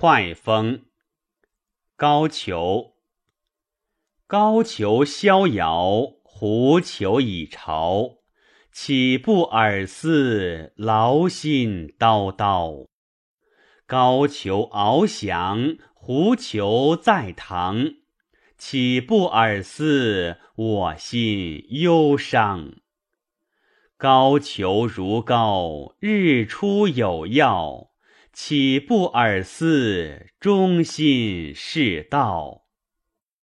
快风。高俅。高俅逍遥，狐裘以朝。岂不尔思，劳心叨叨。高俅翱翔，狐裘在堂。岂不尔思，我心忧伤。高俅如皋，日出有曜。岂不尔思，忠心是道。